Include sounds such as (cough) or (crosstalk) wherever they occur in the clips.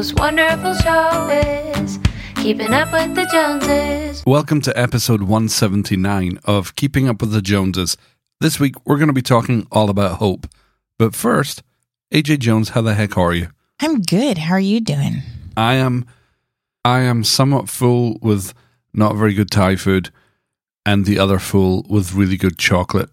most wonderful show is Keeping Up with the Joneses. Welcome to episode 179 of Keeping Up with the Joneses. This week we're going to be talking all about hope. But first, AJ Jones, how the heck are you? I'm good. How are you doing? I am I am somewhat full with not very good Thai food and the other full with really good chocolate.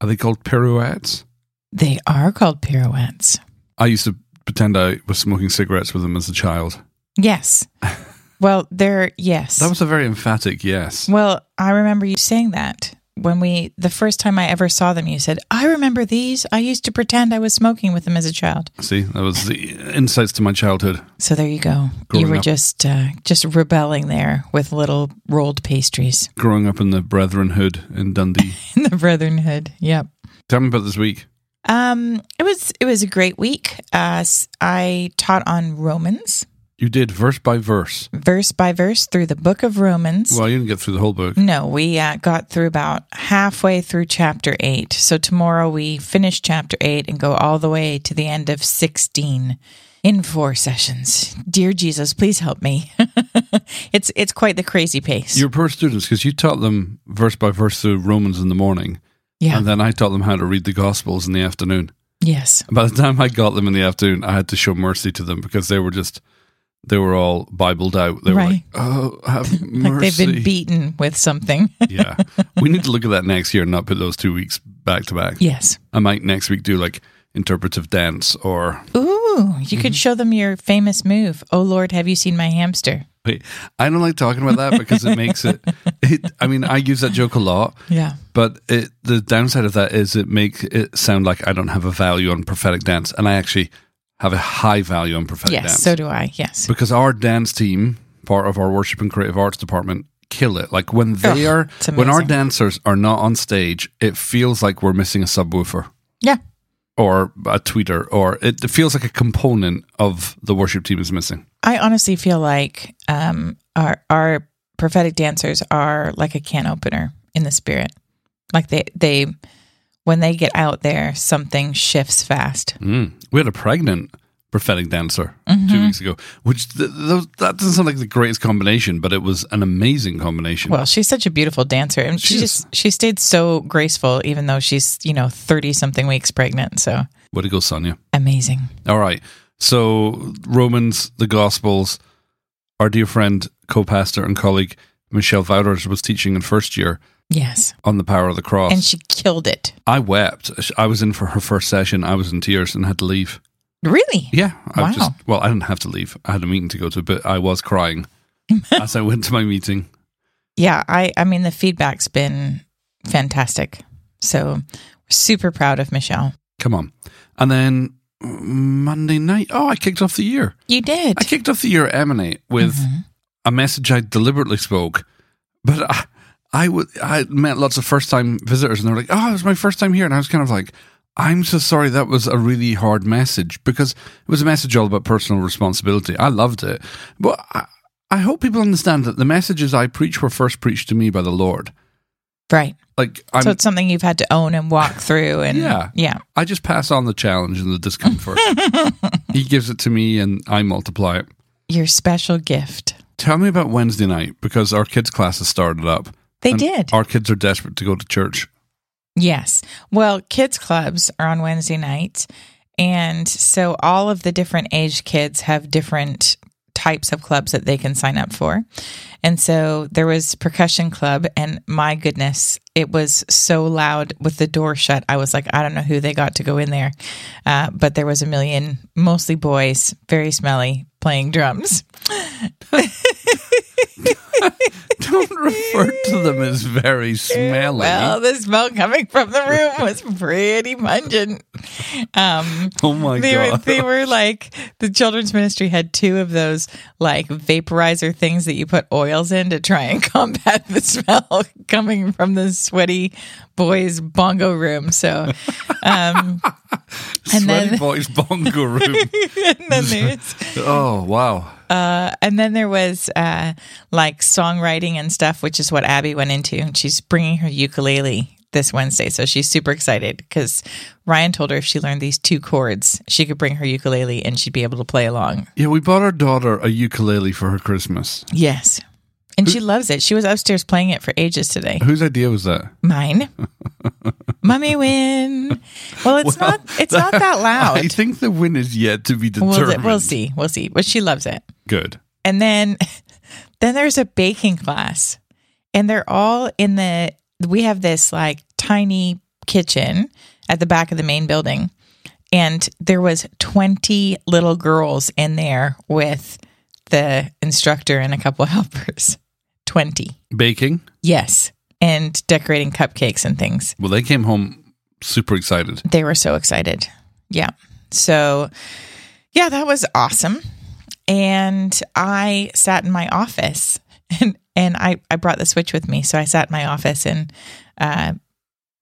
Are they called pirouettes? They are called pirouettes. I used to pretend I was smoking cigarettes with them as a child. Yes. Well, they're yes. That was a very emphatic yes. well, I remember you saying that when we the first time I ever saw them. You said, "I remember these. I used to pretend I was smoking with them as a child." See, that was the insights to my childhood. So there you go. Growing you were up. just uh, just rebelling there with little rolled pastries Growing up in the Brethrenhood in Dundee. (laughs) in the brotherhood. Yep. Tell me about this week. Um, it was it was a great week. Uh, I taught on Romans You did verse by verse. verse by verse through the book of Romans. Well, you didn't get through the whole book. No, we uh, got through about halfway through chapter eight. So tomorrow we finish chapter eight and go all the way to the end of 16 in four sessions. Dear Jesus, please help me. (laughs) it's it's quite the crazy pace. Your poor students, because you taught them verse by verse through Romans in the morning, yeah. and then I taught them how to read the Gospels in the afternoon. yes. And by the time I got them in the afternoon, I had to show mercy to them because they were just, they were all Bibled out. They were Right. like, oh, have mercy. (laughs) Like they've been beaten with something. (laughs) yeah. We need to look at that next year and not put those two weeks back to back. yes. I might next week do like interpretive dance or Ooh, you could mhm. show them your famous move. Oh Lord, have you seen my hamster? Wait, I don't like talking about that because it makes it, (laughs) it. I mean, I use that joke a lot, Yeah. but it, the downside of that is it makes it sound like I don't have a value on prophetic dance, and I actually have a high value on prophetic Yes, dance so do I. Yes. because our dance team, part of our worship and creative arts department, kill it. Like when they Ugh, are, when our dancers are not on stage, it feels like we're missing a subwoofer. Yeah. Or a tweeter, or it feels like a component of the worship team is missing. I honestly feel like um, our our prophetic dancers are like a can opener in the spirit. Like they they when they get out there, something shifts fast. Mm. We had a pregnant prophetic dancer Mm-hmm. two weeks ago, which th- th- that doesn't sound like the greatest combination, but it was an amazing combination. Well, she's such a beautiful dancer, and She she, just she stayed so graceful, even though she's you know thirty something weeks pregnant. So Way to go, Sonia. amazing. All right. So, Romans, the Gospels, our dear friend, co pastor, and colleague, Michelle Wouters, was teaching in first year Yes, on the power of the cross. and she killed it. I wept. I was in for her first session. I was in tears and had to leave. Really? Yeah. I Wow. just, well, I didn't have to leave. I had a meeting to go to, but I was crying (laughs) as I went to my meeting. Yeah. I I mean the feedback's been fantastic. So we're super proud of Michelle. Come on. And then Monday night, oh, I kicked off the year. You did. I kicked off the year at Emanate with Mhm. a message I deliberately spoke, but I, I would I met lots of first time visitors, and they're like, "Oh, it was my first time here," and I was kind of like, "I'm so sorry, that was a really hard message because it was a message all about personal responsibility. I loved it, but I, I hope people understand that the messages I preach were first preached to me by the Lord. Right. Like I'm, so it's something you've had to own and walk through and Yeah. yeah. I just pass on the challenge and the discomfort. (laughs) he gives it to me, and I multiply it." Your special gift. Tell me about Wednesday night because our kids' class has started up. They did. Our kids are desperate to go to church. Yes. Well, kids clubs are on Wednesday nights. And so all of the different age kids have different types of clubs that they can sign up for. And so there was percussion club and my goodness, it was so loud with the door shut. I was like, I don't know who they got to go in there. Uh, but there was a million, mostly boys, very smelly, playing drums. Don't refer to them as very smelly. Well, the smell coming from the room was pretty pungent. Um, oh my they were, god! they were like the children's ministry had two of those like vaporizer things that you put oils in to try and (laughs) combat the smell coming from the sweaty boys bongo room. So, um, (laughs) and Sweaty then boys bongo (laughs) room. and then there's oh wow! uh, and then there was uh, like songwriting and stuff, which is what Abby went into. And she's bringing her ukulele this Wednesday. So she's super excited because Ryan told her if she learned these two chords, she could bring her ukulele and she'd be able to play along. Yeah, we bought our daughter a ukulele for her Christmas. Yes. And she loves it. She was upstairs playing it for ages today. Whose idea was that? Mine. (laughs) Mummy win. Well, it's Well, not it's not that (laughs) loud. I think the win is yet to be We'll, determined. we'll see. We'll see. But she loves it. Good. And then (laughs) then there's a baking class. And they're all in the we have this like tiny kitchen at the back of the main building. And there was 20 little girls in there with the instructor and a couple of helpers. 20. Baking. Yes. And decorating cupcakes and things. Well, they came home super excited. They were so excited. Yeah. So, yeah, that was awesome. And I sat in my office (laughs) and, and I, I brought the Switch with me. So I sat in my office and uh,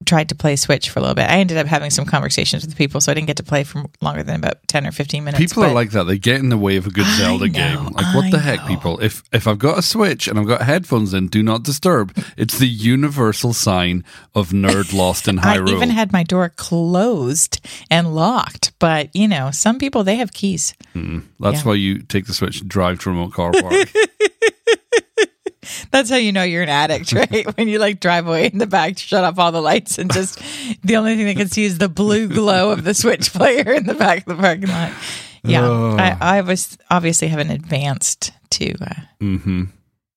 tried to play Switch for a little bit. I ended up having some conversations with people, so I didn't get to play for longer than about 10 or 15 minutes. People are like that. They get in the way of a good I Zelda know, game. Like what the heck, know. people? If if I've got a Switch and I've got headphones in, do not disturb. It's the universal sign of nerd lost in high. (laughs) I Hyrule. even had my door closed and locked, but you know, some people they have keys. Hmm. That's yeah. why you take the Switch and drive to remote car park. (laughs) That's how you know you're an addict, (laughs) right? when you like drive away in the back, shut off all the lights, and just the only thing they can see is the blue glow of the Switch player in the back of the parking lot. Yeah, Oh. I, I was obviously haven't advanced to uh, hmm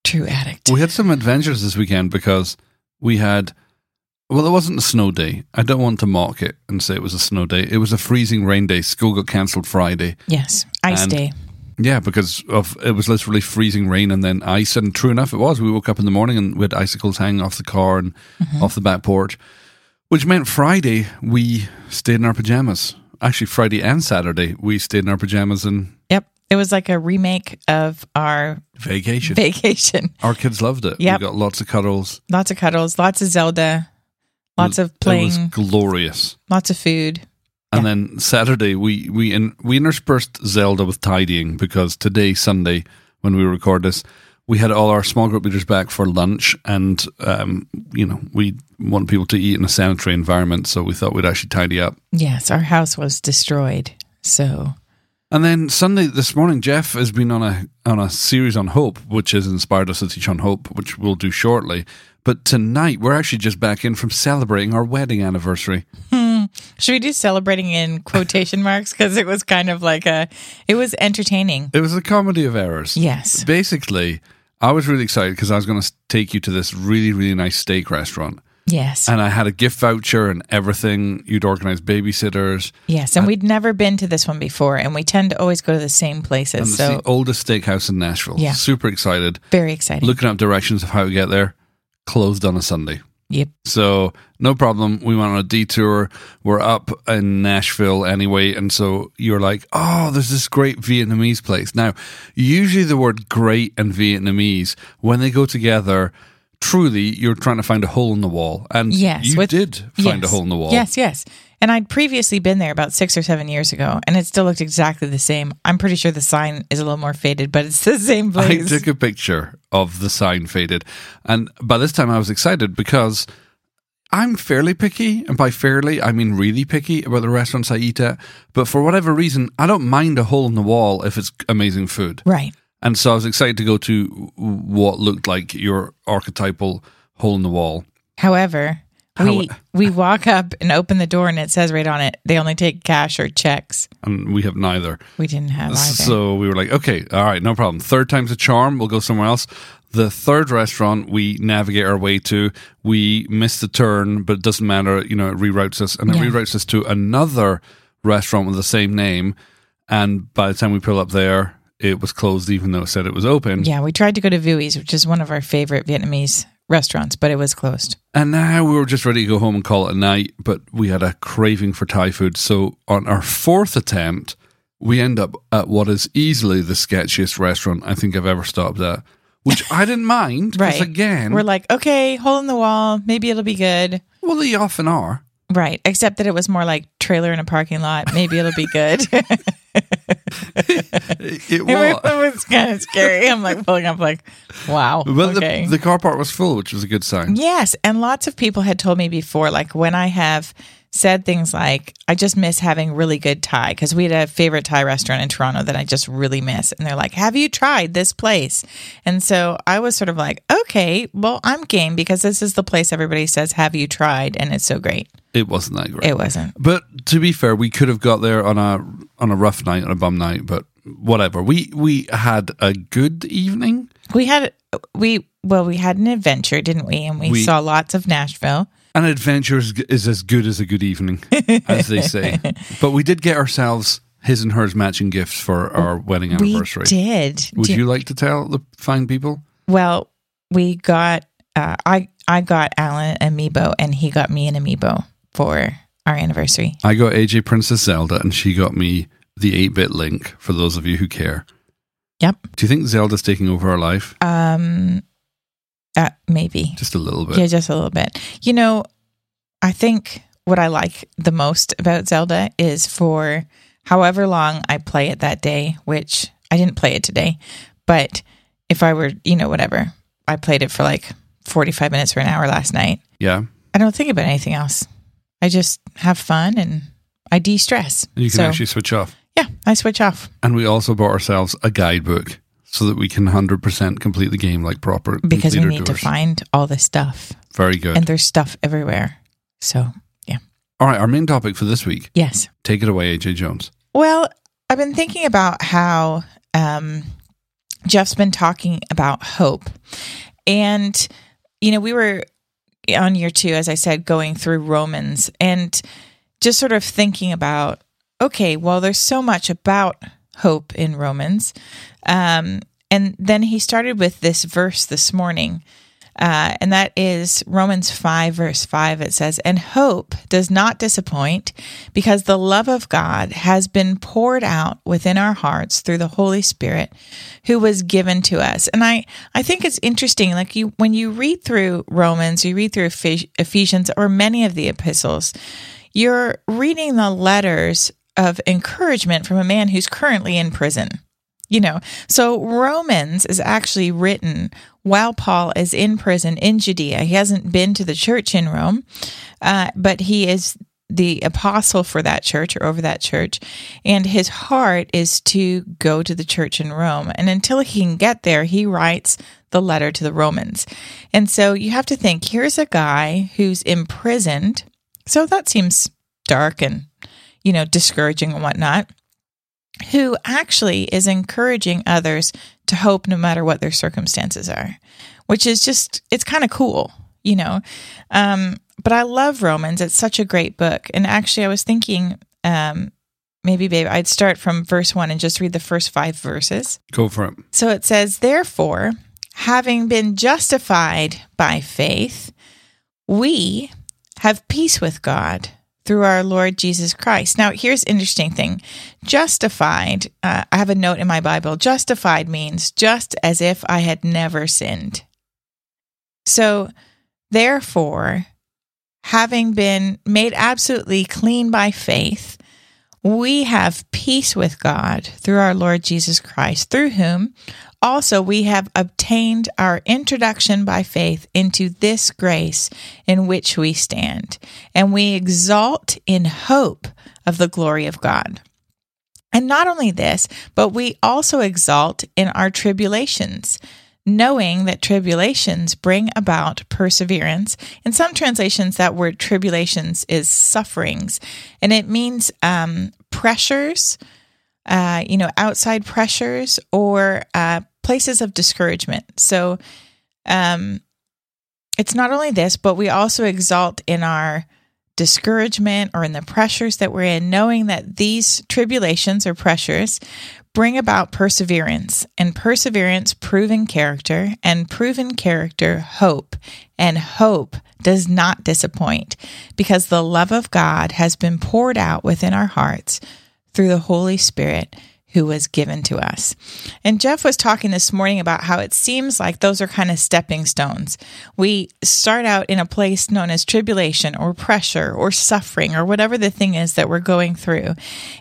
true addict. We had some adventures this weekend because we had. Well, it wasn't a snow day. I don't want to mock it and say it was a snow day. It was a freezing rain day. School got cancelled Friday. Yes, ice And- day. Yeah, because of it was literally freezing rain and then ice. And true enough, it was. We woke up in the morning and we had icicles hanging off the car and mm-hmm. off the back porch, which meant Friday we stayed in our pajamas. Actually, Friday and Saturday we stayed in our pajamas and Yep, it was like a remake of our vacation. vacation. our kids loved it. Yep. We got lots of cuddles. Lots of cuddles, lots of Zelda, lots of It playing, was glorious. lots of food. And then Saturday we we in, we interspersed Zelda with tidying because today Sunday when we record this we had all our small group leaders back for lunch and um, you know we want people to eat in a sanitary environment so we thought we'd actually tidy up. Yes, our house was destroyed. So And then Sunday this morning Jeff has been on a on a series on hope which has inspired us to teach on hope which we'll do shortly. But tonight we're actually just back in from celebrating our wedding anniversary. Should we do celebrating in quotation marks? Because it was kind of like a, it was entertaining. It was a comedy of errors. Yes. Basically, I was really excited because I was going to take you to this really, really nice steak restaurant. Yes. And I had a gift voucher and everything. You'd organize babysitters. yes. And we'd never been to this one before. And we tend to always go to the same places. it's So the oldest steakhouse in Nashville. Yeah. Super excited. very excited. Looking up directions of how to get there. Closed on a Sunday. yep. So no problem. We went on a detour. We're up in Nashville anyway, and so you're like, oh, there's this great Vietnamese place. Now, usually the word "great" and Vietnamese, when they go together, truly you're trying to find a hole in the wall, and Yes. you with- did find a hole in the wall. Yes. Yes. And I'd previously been there about six or seven years ago, and it still looked exactly the same. I'm pretty sure the sign is a little more faded, but it's the same place. I took a picture of the sign faded, and by this time I was excited because I'm fairly picky, and by fairly I mean really picky about the restaurants I eat at. But for whatever reason, I don't mind a hole in the wall if it's amazing food. right. And so I was excited to go to what looked like your archetypal hole in the wall. However, we (laughs) we walk up and open the door, and it says right on it, they only take cash or checks. And we have neither. We didn't have either. So we were like, okay, all right, no problem. Third time's a charm. We'll go somewhere else. The third restaurant we navigate our way to, we miss the turn, but it doesn't matter. You know, it reroutes us and it Yeah. reroutes us to another restaurant with the same name. And by the time we pull up there, it was closed, even though it said it was open. Yeah, we tried to go to Vui's, which is one of our favorite Vietnamese restaurants, but it was closed. And now we were just ready to go home and call it a night, but we had a craving for Thai food. So on our fourth attempt, we end up at what is easily the sketchiest restaurant I think I've ever stopped at, which I didn't mind. 'cause Right. again, We're like, okay, hole in the wall, maybe it'll be good. well, they often are. Right. Except that it was more like trailer in a parking lot. Maybe it'll be good. (laughs) it, It was. was, was kind of scary. I'm like pulling up, like, wow. But okay. the, the car park was full, which was a good sign. Yes, and lots of people had told me before, like when I have said things like, I just miss having really good Thai because we had a favorite Thai restaurant in Toronto that I just really miss. And they're like, Have you tried this place? And so I was sort of like, Okay, well, I'm game because this is the place everybody says, Have you tried? And it's so great. It wasn't that great. It wasn't. But to be fair, we could have got there on a on a rough night, on a bum night, but whatever. We we had a good evening. We had, we, well, we had an adventure, didn't we? And we, We- saw lots of Nashville. An adventure is, is as good as a good evening, as they say. (laughs) But we did get ourselves his and hers matching gifts for our wedding anniversary. We did. Would Do- you like to tell the fine people? Well, we got uh, I I got Alan amiibo and he got me an amiibo for our anniversary. I got AJ Princess Zelda, and she got me the 8 bit link, for those of you who care. Yep. Do you think Zelda's taking over our life? Um, uh, maybe. Just a little bit. Yeah, just a little bit. You know, I think what I like the most about Zelda is for however long I play it that day, which I didn't play it today, but if I were, you know, whatever, I played it for like 45 minutes or an hour last night. Yeah. I don't think about anything else. I just have fun and I de stress. You can so, actually switch off. yeah, I switch off And we also bought ourselves a guidebook so that we can 100% complete the game like proper because we need to find all this stuff Very good. and there's stuff everywhere. So, yeah. All right, our main topic for this week. Yes. Take it away, AJ Jones. Well, I've been thinking about how um, Jeff's been talking about hope. And, you know, we were on year two, as I said, going through Romans and just sort of thinking about, okay, well, there's so much about hope in Romans. Um, and then he started with this verse this morning. Uh, and that is Romans 5, verse 5. It says, And hope does not disappoint because the love of God has been poured out within our hearts through the Holy Spirit who was given to us. And I, I think it's interesting, like you, when you read through Romans, you read through Ephes- Ephesians or many of the epistles, you're reading the letters of encouragement from a man who's currently in prison. You know, so Romans is actually written while Paul is in prison in Judea. He hasn't been to the church in Rome, uh, but he is the apostle for that church or over that church. And his heart is to go to the church in Rome. And until he can get there, he writes the letter to the Romans. And so you have to think here's a guy who's imprisoned. So that seems dark and, you know, discouraging and whatnot who actually is encouraging others to hope no matter what their circumstances are, which is just, it's kind of cool, you know. Um, but I love Romans. It's such a great book. And actually, I was thinking, um, maybe, babe, I'd start from verse one and just read the first five verses. Go for it. So it says, Therefore, having been justified by faith, we have peace with God through our Lord Jesus Christ. Now, here's interesting thing. Justified, uh, I have a note in my Bible. Justified means just as if I had never sinned. So, therefore, having been made absolutely clean by faith, we have peace with God through our Lord Jesus Christ, through whom also we have obtained our introduction by faith into this grace in which we stand, and we exalt in hope of the glory of God. And not only this, but we also exalt in our tribulations, knowing that tribulations bring about perseverance. In some translations, that word tribulations is sufferings, and it means um, pressures, uh, you know, outside pressures or uh, places of discouragement. So um, it's not only this, but we also exalt in our discouragement or in the pressures that we're in, knowing that these tribulations or pressures bring about perseverance, and perseverance, proven character, and proven character, hope. And hope does not disappoint because the love of God has been poured out within our hearts through the Holy Spirit who was given to us. And Jeff was talking this morning about how it seems like those are kind of stepping stones. We start out in a place known as tribulation or pressure or suffering or whatever the thing is that we're going through.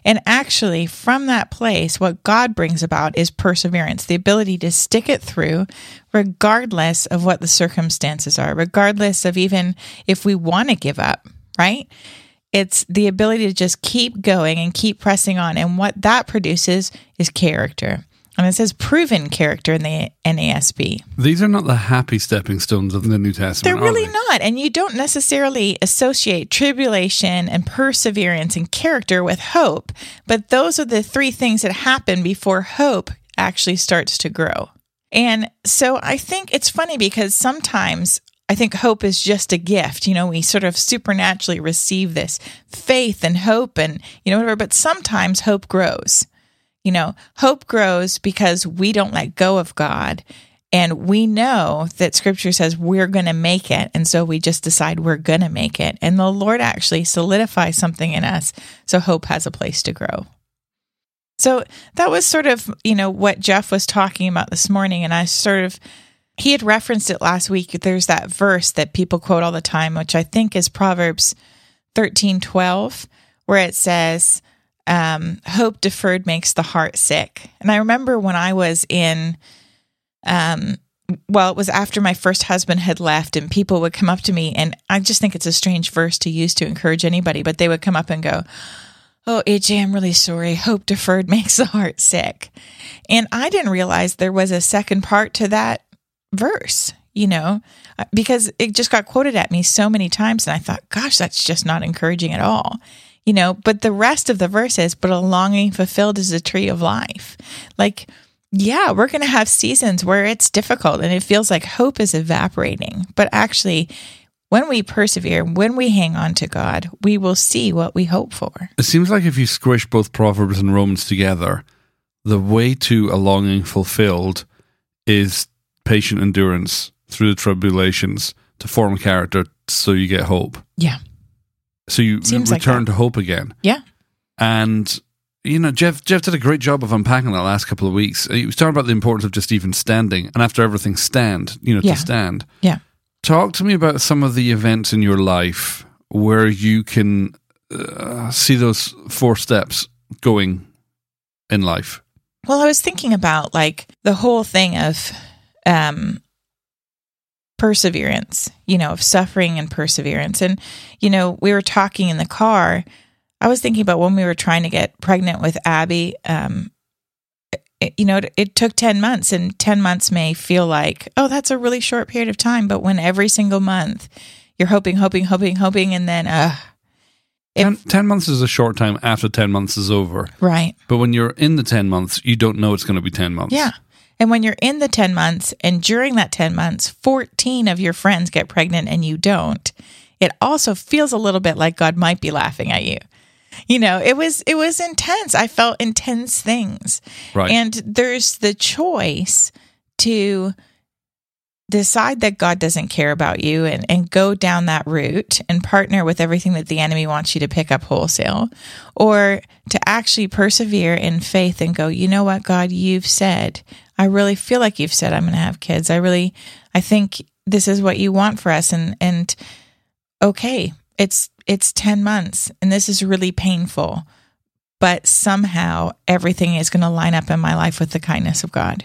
And actually, from that place, what God brings about is perseverance, the ability to stick it through regardless of what the circumstances are, regardless of even if we want to give up, right? It's the ability to just keep going and keep pressing on. And what that produces is character. And it says proven character in the NASB. These are not the happy stepping stones of the New Testament. They're really they? not. And you don't necessarily associate tribulation and perseverance and character with hope. But those are the three things that happen before hope actually starts to grow. And so I think it's funny because sometimes I think hope is just a gift. You know, we sort of supernaturally receive this faith and hope and, you know, whatever. But sometimes hope grows. You know, hope grows because we don't let go of God. And we know that scripture says we're going to make it. And so we just decide we're going to make it. And the Lord actually solidifies something in us. So hope has a place to grow. So that was sort of, you know, what Jeff was talking about this morning. And I sort of, he had referenced it last week. There's that verse that people quote all the time, which I think is Proverbs 13 12, where it says, um, hope deferred makes the heart sick. And I remember when I was in, um, well, it was after my first husband had left, and people would come up to me, and I just think it's a strange verse to use to encourage anybody, but they would come up and go, Oh, AJ, I'm really sorry. Hope deferred (laughs) makes the heart sick. And I didn't realize there was a second part to that verse, you know, uh, because it just got quoted at me so many times. And I thought, gosh, that's just not encouraging at all, you know. But the rest of the verse is, but a longing fulfilled is a tree of life. Like, yeah, we're going to have seasons where it's difficult and it feels like hope is evaporating. But actually, when we persevere, when we hang on to God, we will see what we hope for. It seems like if you squish both Proverbs and Romans together, the way to a longing fulfilled is patient endurance through the tribulations to form character so you get hope. Yeah. So you Seems like return that. to hope again. Yeah. And you know, Jeff Jeff did a great job of unpacking that last couple of weeks. He was talking about the importance of just even standing and after everything stand, you know, Yeah. to stand. Yeah. Talk to me about some of the events in your life where you can uh, see those four steps going in life. Well, I was thinking about like the whole thing of um perseverance, you know, of suffering and perseverance. And you know, we were talking in the car. I was thinking about when we were trying to get pregnant with Abby um it, you know, it, it took 10 months and 10 months may feel like, oh, that's a really short period of time, but when every single month you're hoping, hoping, hoping, hoping and then uh If- Ten, 10 months is a short time after 10 months is over. right. But when you're in the 10 months, you don't know it's going to be 10 months. Yeah. And when you're in the 10 months and during that 10 months, 14 of your friends get pregnant and you don't, it also feels a little bit like God might be laughing at you. You know, it was it was intense. I felt intense things. Right. And there's the choice to decide that God doesn't care about you and, and go down that route and partner with everything that the enemy wants you to pick up wholesale, or to actually persevere in faith and go, you know what, God, you've said, I really feel like you've said I'm going to have kids. I really, I think this is what you want for us. And, and okay, it's, it's 10 months and this is really painful, but somehow everything is going to line up in my life with the kindness of God.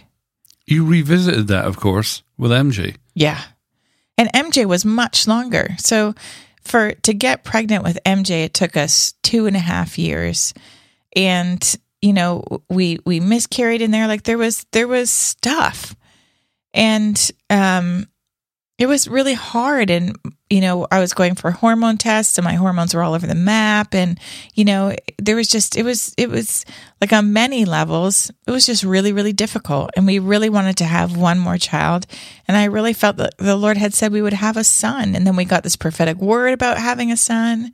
you revisited that, of course, with MJ. Yeah. And MJ was much longer. So for to get pregnant with MJ, it took us two and a half years. And, you know, we we miscarried in there. Like there was there was stuff. And um it was really hard. And you know i was going for hormone tests and my hormones were all over the map. And you know there was just it was it was like on many levels it was just really really difficult. And we really wanted to have one more child. And i really felt that the lord had said we would have a son. And then we got this prophetic word about having a son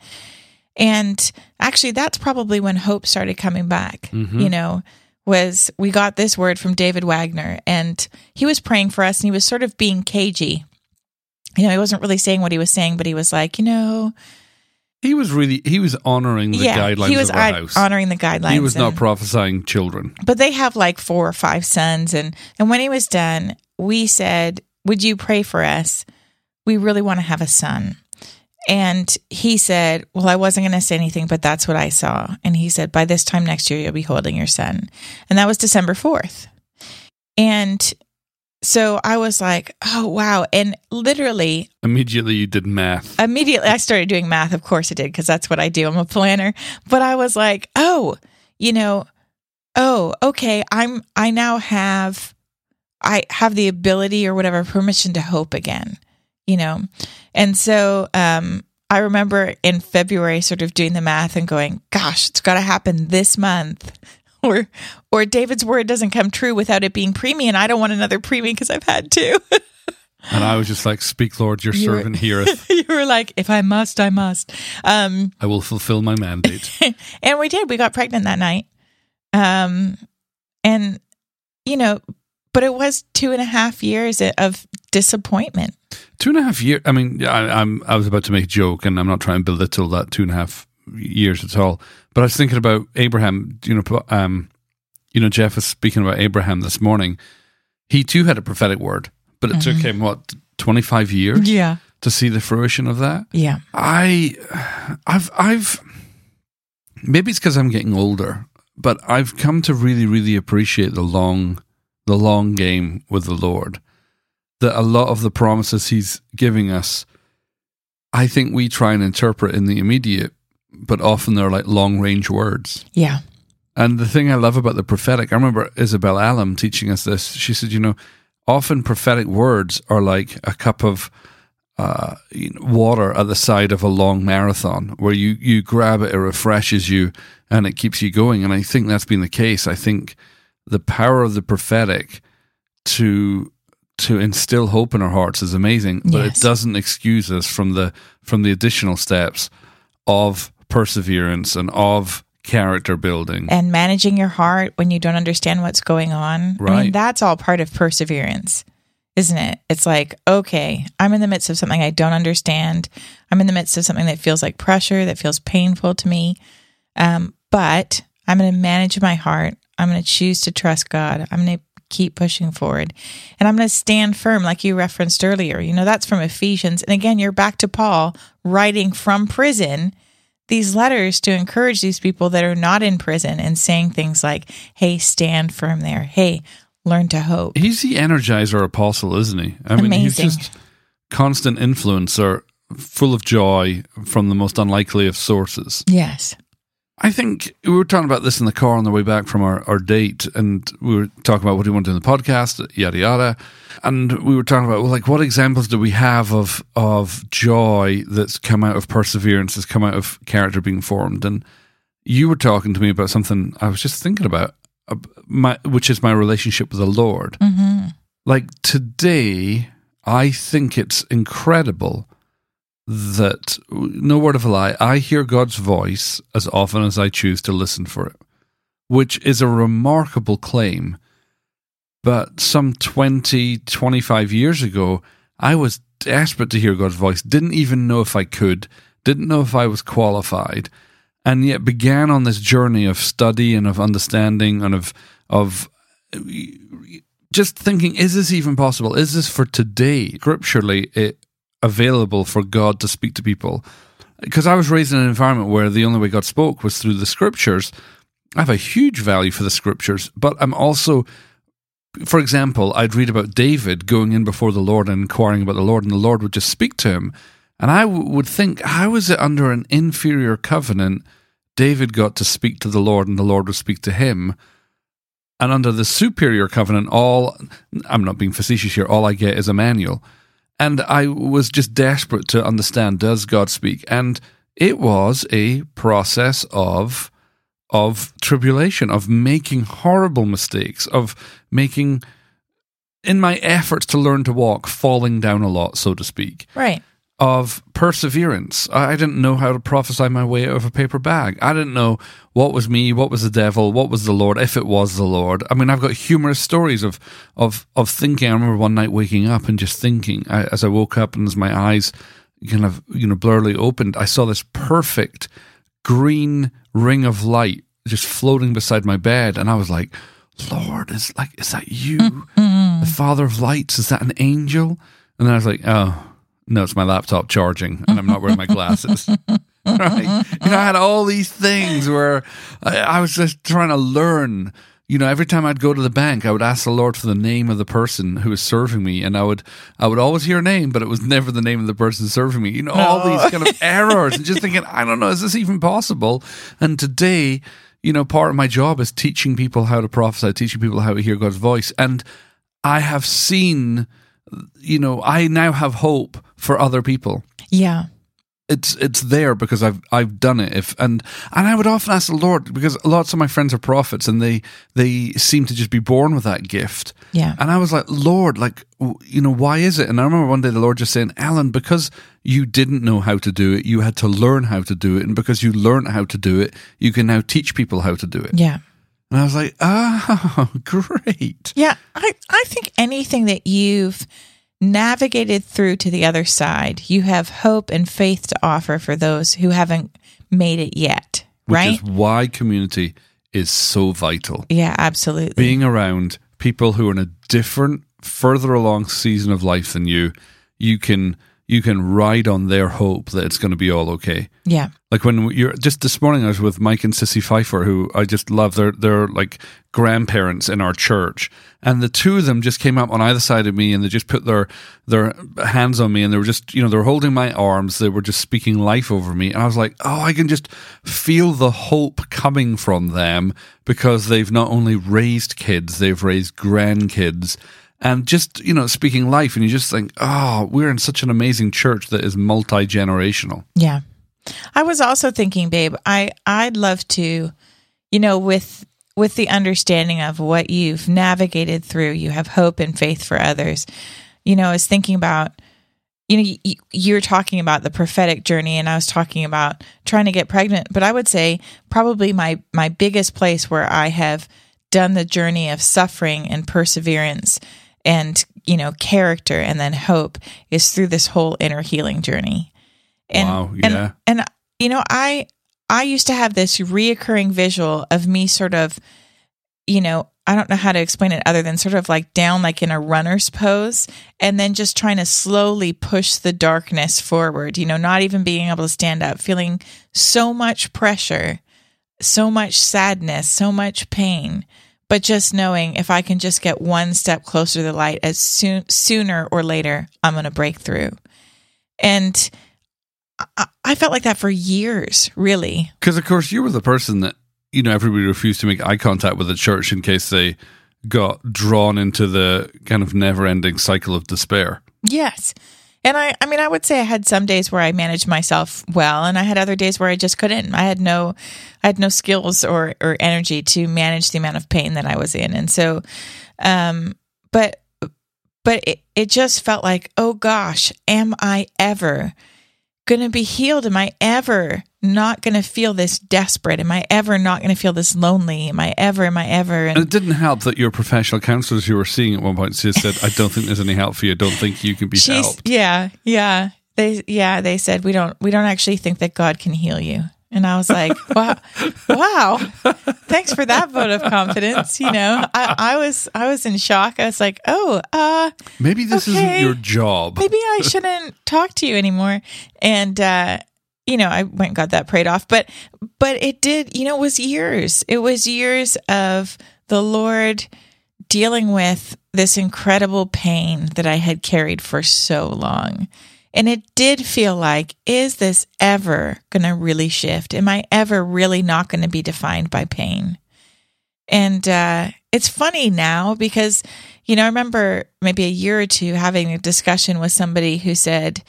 and actually that's probably when hope started coming back mm-hmm. you know was we got this word from david wagner and he was praying for us and he was sort of being cagey you know, he wasn't really saying what he was saying, but he was like, you know, he was really he was honoring the yeah, guidelines he was of our hon- house. honoring the guidelines. he was not prophesying children. but they have like four or five sons and and when he was done we said would you pray for us we really want to have a son and he said well i wasn't going to say anything but that's what i saw and he said by this time next year you'll be holding your son and that was december 4th and so i was like oh wow and literally Immediately, you did math. immediately I started doing math. Of course I did, because that's what I do. I'm a planner. But I was like, oh, you know, oh, okay. I'm I now have I have the ability or whatever permission to hope again, you know. And so um I remember in February sort of doing the math and going, gosh, it's gotta happen this month. (laughs) Or or David's word doesn't come true without it being preemie, and I don't want another preemie because I've had two. (laughs) And I was just like, "Speak, Lord, your You were- servant heareth. (laughs) you were like, if I must, I must. Um I will fulfill my mandate." and we did. We got pregnant that night. Um, and you know, but it was two and a half years of disappointment. Two and a half years. I mean, I, I'm I was about to make a joke, and I'm not trying to belittle that two and a half years at all. But I was thinking about Abraham. You know, um, you know, Jeff was speaking about Abraham this morning. He too had a prophetic word, but it took him what 25 years Yeah, to see the fruition of that. yeah, I, I've, I've, maybe it's because I'm getting older, but I've come to really, really appreciate the long, the long game with the Lord. That a lot of the promises He's giving us, I think we try and interpret in the immediate, but often they're like long range words. yeah, And the thing I love about the prophetic, I remember Isabel Allum teaching us this. She said, you know, often prophetic words are like a cup of uh, you know, water at the side of a long marathon where you, you grab it, it refreshes you, and it keeps you going. And I think that's been the case. I think the power of the prophetic to to instill hope in our hearts is amazing, but Yes. it doesn't excuse us from the from the additional steps of perseverance and of character building. and managing your heart when you don't understand what's going on. I mean, Right. that's all part of perseverance, isn't it? It's like, okay, I'm in the midst of something I don't understand. I'm in the midst of something that feels like pressure, that feels painful to me. Um, but I'm going to manage my heart. I'm going to choose to trust God. I'm going to keep pushing forward. And I'm going to stand firm, like you referenced earlier. You know, that's from Ephesians. And again, you're back to Paul writing from prison these letters to encourage these people that are not in prison and saying things like, hey, stand firm there. Hey, learn to hope. He's the energizer apostle, isn't he? I mean, he's just constant influencer, full of joy from the most unlikely of sources. Yes. I think we were talking about this in the car on the way back from our, our date, and we were talking about what do we want to do in the podcast, yada yada. And we were talking about well, like what examples do we have of of joy that's come out of perseverance, that's come out of character being formed. And you were talking to me about something I was just thinking about, uh, my which is my relationship with the Lord. hmm Like today, I think it's incredible that no word of a lie, I hear God's voice as often as I choose to listen for it, which is a remarkable claim. But some 20, 25 years ago, I was desperate to hear God's voice, didn't even know if I could, didn't know if I was qualified, and yet began on this journey of study and of understanding and of, of just thinking, is this even possible? Is this for today, scripturally, it, available for God to speak to people? Because I was raised in an environment where the only way God spoke was through the scriptures. I have a huge value for the scriptures, but I'm also, for example, I'd read about David going in before the Lord and inquiring about the Lord, and the Lord would just speak to him. And I w- would think, how is it under an inferior covenant David got to speak to the Lord and the Lord would speak to him? And under the superior covenant, all I'm not being facetious here, all I get is a manual. And I was just desperate to understand does God speak? And it was a process of of tribulation, of making horrible mistakes, of making in my efforts to learn to walk, falling down a lot, so to speak Right. Of perseverance. I didn't know how to prophesy my way out of a paper bag. I didn't know what was me, what was the devil, what was the Lord, if it was the Lord. I mean, I've got humorous stories of of of thinking. I remember one night waking up and just thinking I, as I woke up and as my eyes kind of you know blurrily opened, I saw this perfect green ring of light just floating beside my bed, and I was like, "Lord, is like is that you, mm-hmm. the Father of lights? Is that an angel?" And then I was like, "Oh." No, it's my laptop charging, and I'm not wearing my glasses. (laughs) right? You know, I had all these things where I, I was just trying to learn you know, every time I'd go to the bank, I would ask the Lord for the name of the person who was serving me, and I would, I would always hear a name, but it was never the name of the person serving me. You know, all these kind of (laughs) errors, and just thinking, I don't know, is this even possible? And today, you know, part of my job is teaching people how to prophesy, teaching people how to hear God's voice, and I have seen, you know, I now have hope for other people Yeah. it's it's there because I've I've done it. If and and I would often ask the Lord because lots of my friends are prophets and they they seem to just be born with that gift. Yeah. And I was like, Lord, like w- you know, why is it? And I remember one day the Lord just saying, Alan, because you didn't know how to do it, you had to learn how to do it, and because you learned how to do it, you can now teach people how to do it. Yeah. And I was like, oh, (laughs) great. Yeah, I, I think anything that you've navigated through to the other side, you have hope and faith to offer for those who haven't made it yet, Which right? is why community is so vital. yeah, absolutely. being around people who are in a different, further along season of life than you, you can you can ride on their hope that it's going to be all okay. yeah, Like when you're just this morning, I was with Mike and Sissy Pfeiffer, who I just love. They're they're like grandparents in our church, and the two of them just came up on either side of me, and they just put their their hands on me, and they were just you know they were holding my arms. They were just speaking life over me, and I was like, oh, I can just feel the hope coming from them because they've not only raised kids, they've raised grandkids. And just, you know, speaking life, and you just think, oh, we're in such an amazing church that is multi generational. yeah. I was also thinking, babe, I I'd love to, you know, with with the understanding of what you've navigated through, you have hope and faith for others. You know, I was thinking about you know, you, you're talking about the prophetic journey, and I was talking about trying to get pregnant. But I would say probably my my biggest place where I have done the journey of suffering and perseverance, and you know, character, and then hope is through this whole inner healing journey. And, Wow, and- yeah. and you know, I I used to have this reoccurring visual of me sort of, you know, I don't know how to explain it other than sort of like down like in a runner's pose and then just trying to slowly push the darkness forward, you know, not even being able to stand up, feeling so much pressure, so much sadness, so much pain, but just knowing if I can just get one step closer to the light as soon sooner or later I'm going to break through. And I, I felt like that for years, really. Because of course you were the person that you know everybody refused to make eye contact with the church in case they got drawn into the kind of never-ending cycle of despair. Yes. And I, I mean, I would say I had some days where I managed myself well, and I had other days where I just couldn't. I had no, I had no skills or or energy to manage the amount of pain that I was in, and so, um, but, but it, it just felt like, oh gosh, am I ever going to be healed? Am I ever not going to feel this desperate? Am I ever not going to feel this lonely? Am I ever? Am I ever? And it didn't help that your professional counselors you were seeing at one point said, "I don't think there's any help for you. I don't think you can be She's helped." yeah, yeah. They yeah, they said we don't we don't actually think that God can heal you. And I was like, (laughs) wow, wow. Thanks for that vote of confidence. You know, I, I was I was in shock. I was like, oh, uh, Maybe this isn't your job. maybe I shouldn't talk to you anymore. And uh, you know, I went and got that prayed off. But but it did, you know, it was years. It was years of the Lord dealing with this incredible pain that I had carried for so long. And it did feel like, is this ever going to really shift? Am I ever really not going to be defined by pain? And uh, it's funny now because, you know, I remember maybe a year or two having a discussion with somebody who said,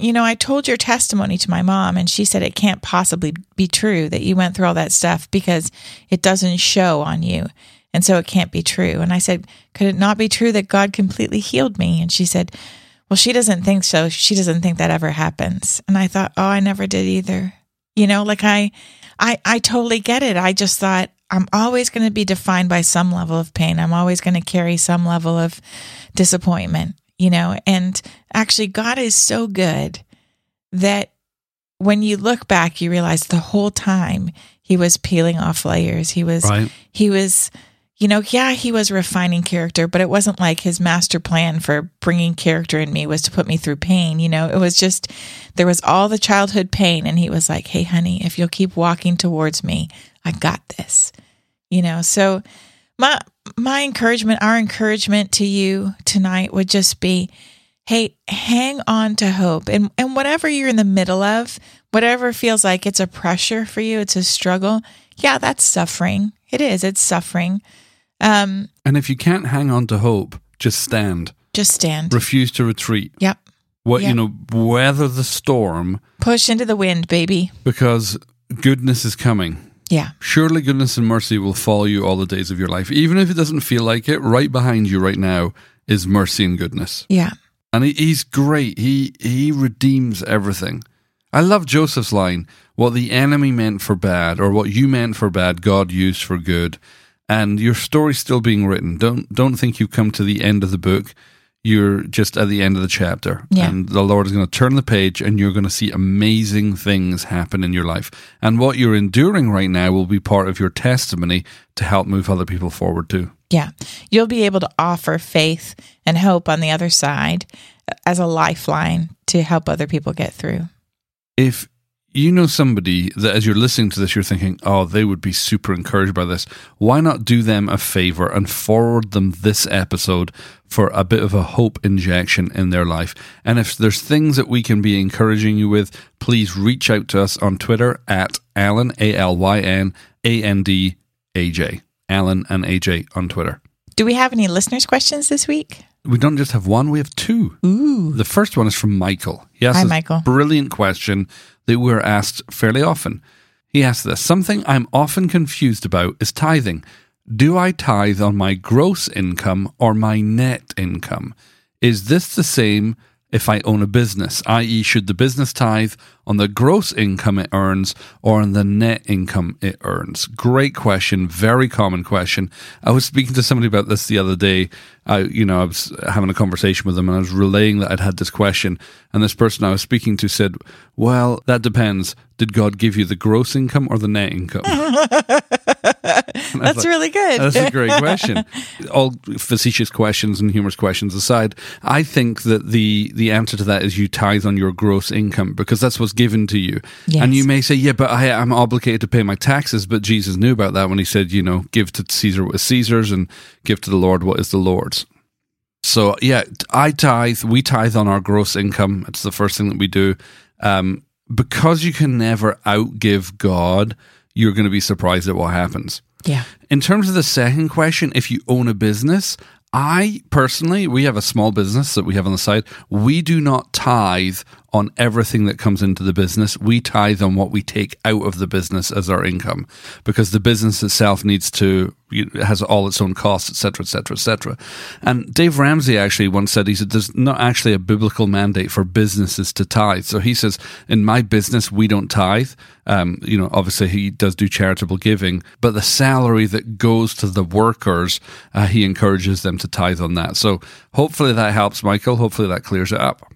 you know, I told your testimony to my mom, and she said it can't possibly be true that you went through all that stuff because it doesn't show on you. And so it can't be true. And I said, Could it not be true that God completely healed me? And she said, Well, she doesn't think so. She doesn't think that ever happens. And I thought, Oh, I never did either. You know, like I, I, I totally get it. I just thought I'm always going to be defined by some level of pain. I'm always going to carry some level of disappointment, you know, and actually God is so good that when you look back, you realize the whole time he was peeling off layers. He was, Right. he was, you know, yeah, he was refining character, but it wasn't like his master plan for bringing character in me was to put me through pain. You know, it was just, there was all the childhood pain. And he was like, hey, honey, if you'll keep walking towards me, I got this. You know, so my, my encouragement, our encouragement to you tonight would just be, hey, hang on to hope. And and whatever you're in the middle of, whatever feels like it's a pressure for you, it's a struggle. Yeah, that's suffering. It is. It's suffering. Um, And if you can't hang on to hope, just stand. just stand. Refuse to retreat. Yep. What Yeah. you know, weather the storm Push into the wind, baby. because goodness is coming. Yeah. Surely goodness and mercy will follow you all the days of your life. Even if it doesn't feel like it, right behind you right now is mercy and goodness. Yeah. And he, he's great. He he redeems everything. I love Joseph's line, what the enemy meant for bad or what you meant for bad, God used for good. And your story's still being written. Don't don't think you've come to the end of the book. You're just at the end of the chapter. Yeah. And the Lord is going to turn the page and you're going to see amazing things happen in your life. And what you're enduring right now will be part of your testimony to help move other people forward too. Yeah. You'll be able to offer faith and hope on the other side as a lifeline to help other people get through. if you know somebody that as you're listening to this, you're thinking, oh, they would be super encouraged by this, why not do them a favor and forward them this episode for a bit of a hope injection in their life? And if there's things that we can be encouraging you with, please reach out to us on Twitter at Alyn, A L Y N A N D A J. Alyn and AJ on Twitter. Do we have any listeners' questions this week? We don't just have one, we have two. Ooh. The first one is from Michael. Asked Hi, Michael. Brilliant question that we're asked fairly often. He asked this Something I'm often confused about is tithing. Do I tithe on my gross income or my net income? Is this the same if I own a business? I.e., should the business tithe on the gross income it earns or on the net income it earns? Great question, very common question. I was speaking to somebody about this the other day. I, you know, I was having a conversation with them and I was relaying that I'd had this question. And this person I was speaking to said, Well, that depends. Did God give you the gross income or the net income? (laughs) That's really good. That's a great question. (laughs) All facetious questions and humorous questions aside, I think that the the answer to that is you tithe on your gross income because that's what's given to you. Yes. And you may say, yeah, but I, I'm obligated to pay my taxes. But Jesus knew about that when he said, you know, give to Caesar what is Caesar's and give to the Lord what is the Lord's. So yeah, I tithe. We tithe on our gross income. It's the first thing that we do. Um, because you can never outgive God, you're going to be surprised at what happens. yeah. In terms of the second question, if you own a business, I personally, we have a small business that we have on the side. We do not tithe on everything that comes into the business. We tithe on what we take out of the business as our income because the business itself needs to, has all its own costs, etc., etc., et cetera, et cetera. And Dave Ramsey actually once said, he said, there's not actually a biblical mandate for businesses to tithe. So he says, in my business, we don't tithe. Um, you know, obviously he does do charitable giving, but the salary that goes to the workers, uh, he encourages them to tithe on that. So hopefully that helps, Michael. Hopefully that clears it up.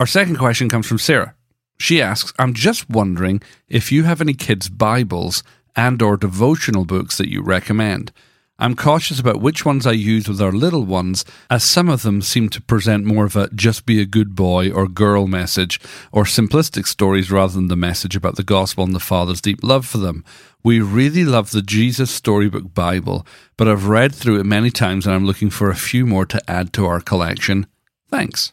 Our second question comes from Sarah. She asks, I'm just wondering if you have any kids' Bibles and or devotional books that you recommend. I'm cautious about which ones I use with our little ones, as some of them seem to present more of a just be a good boy or girl message, or simplistic stories rather than the message about the gospel and the Father's deep love for them. We really love the Jesus Storybook Bible, but I've read through it many times and I'm looking for a few more to add to our collection. Thanks.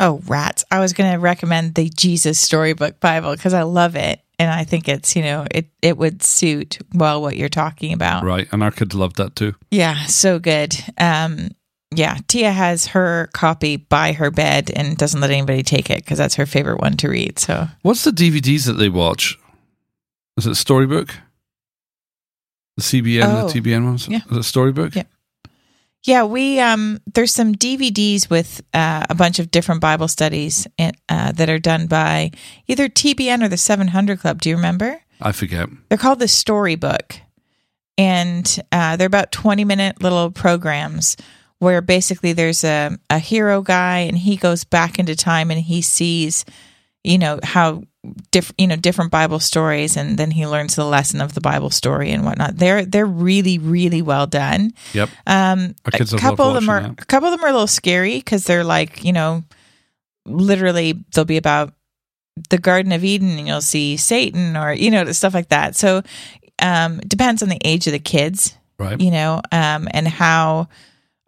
Oh, rats. I was going to recommend the Jesus Storybook Bible because I love it. And I think it's, you know, it, it would suit well what you're talking about. Right, and our kids loved that too. Yeah, so good. Um, yeah, Tia has her copy by her bed and doesn't let anybody take it because that's her favorite one to read. So What's the DVDs that they watch? Is it Storybook? The CBN, Oh, the TBN ones? yeah. Is it Storybook? Yeah. Yeah, we um there's some DVDs with uh, a bunch of different Bible studies in, uh, that are done by either TBN or the 700 Club. Do you remember? I forget. They're called the Storybook, and uh, they're about 20 minute little programs where basically there's a a hero guy and he goes back into time and he sees you know how different you know different bible stories and then he learns the lesson of the bible story and whatnot they're they're really really well done Yep. um a couple of them are a couple of them are a little scary because they're like you know literally they'll be about the garden of eden and you'll see satan or you know stuff like that so um it depends on the age of the kids Right. you know um and how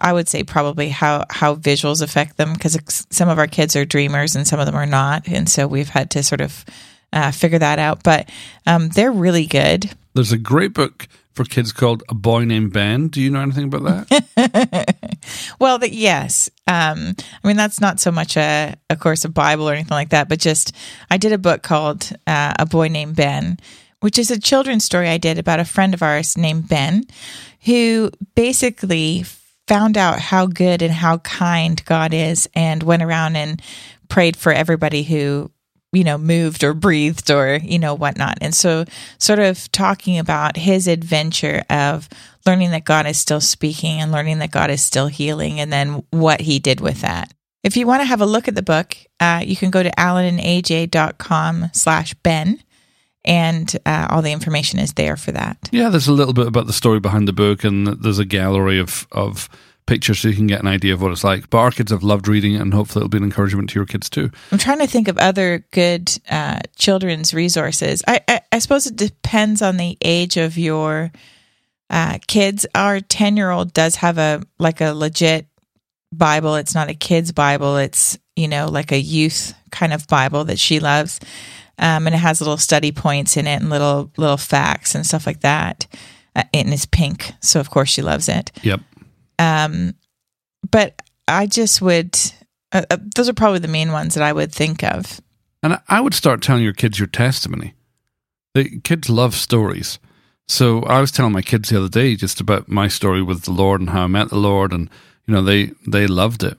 i would say probably how how visuals affect them because some of our kids are dreamers and some of them are not and so we've had to sort of uh, figure that out but um they're really good There's a great book for kids called A Boy Named Ben. Do you know anything about that? (laughs) Well, the, yes. Um, I mean, that's not so much a, a course of Bible or anything like that, but just I did a book called uh, A Boy Named Ben, which is a children's story I did about a friend of ours named Ben, who basically found out how good and how kind God is and went around and prayed for everybody who you know moved or breathed or you know whatnot. And so sort of talking about his adventure of learning that god is still speaking and learning that god is still healing and then what he did with that. If you want to have a look at the book uh, you can go to alynandaj.com slash ben and uh, all the information is there for that yeah, there's a little bit about the story behind the book, and there's a gallery of, of pictures so you can get an idea of what it's like. But our kids have loved reading it, and hopefully it'll be an encouragement to your kids too. I'm trying to think of other good uh, children's resources. I, I, I suppose it depends on the age of your uh, kids. Our ten year old does have a like a legit Bible. It's not a kid's Bible. It's you know like a youth kind of Bible that she loves, um, and it has little study points in it and little little facts and stuff like that. Uh, and it's pink, so of course she loves it. Yep. Um, but I just would. Uh, uh, those are probably the main ones that I would think of. And I- I would start telling your kids your testimony. The kids love stories. So I was telling my kids the other day just about my story with the Lord and how I met the Lord, and you know they they loved it.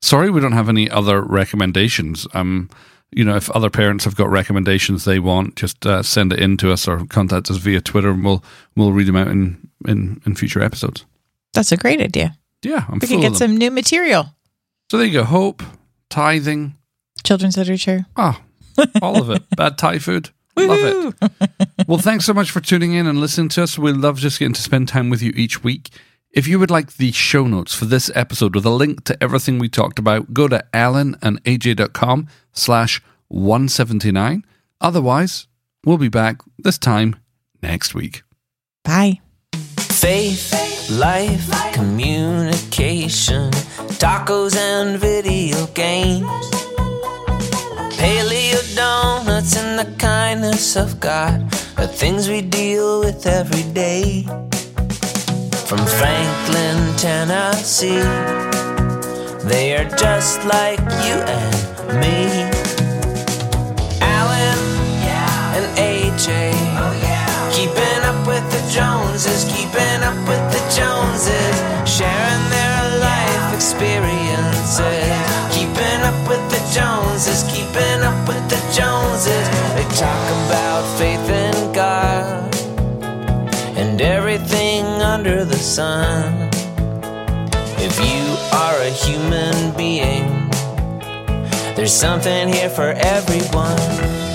Sorry, we don't have any other recommendations. Um, you know, if other parents have got recommendations they want, just uh, send it in to us or contact us via Twitter, and we'll we'll read them out in in, in future episodes. That's a great idea. Yeah, I'm We can get some new material. So there you go. Hope, tithing, Children's literature. ah, all of it. (laughs) Bad Thai food. Love it. (laughs) Well, thanks so much for tuning in and listening to us. We love just getting to spend time with you each week. If you would like the show notes for this episode with a link to everything we talked about, go to alynandaj.com slash 179. Otherwise, we'll be back this time next week. Bye. Faith, life, communication, tacos and video games. Paleo donuts and the kindness of God are things we deal with every day. From Franklin, Tennessee, they are just like you and me. Alyn and AJ. Oh, keeping up with the Joneses, keeping up with the Joneses, sharing their life experiences. Oh, keeping up with the Joneses, keeping up with the Joneses. They talk about faith under the sun. If you are a human being, there's something here for everyone.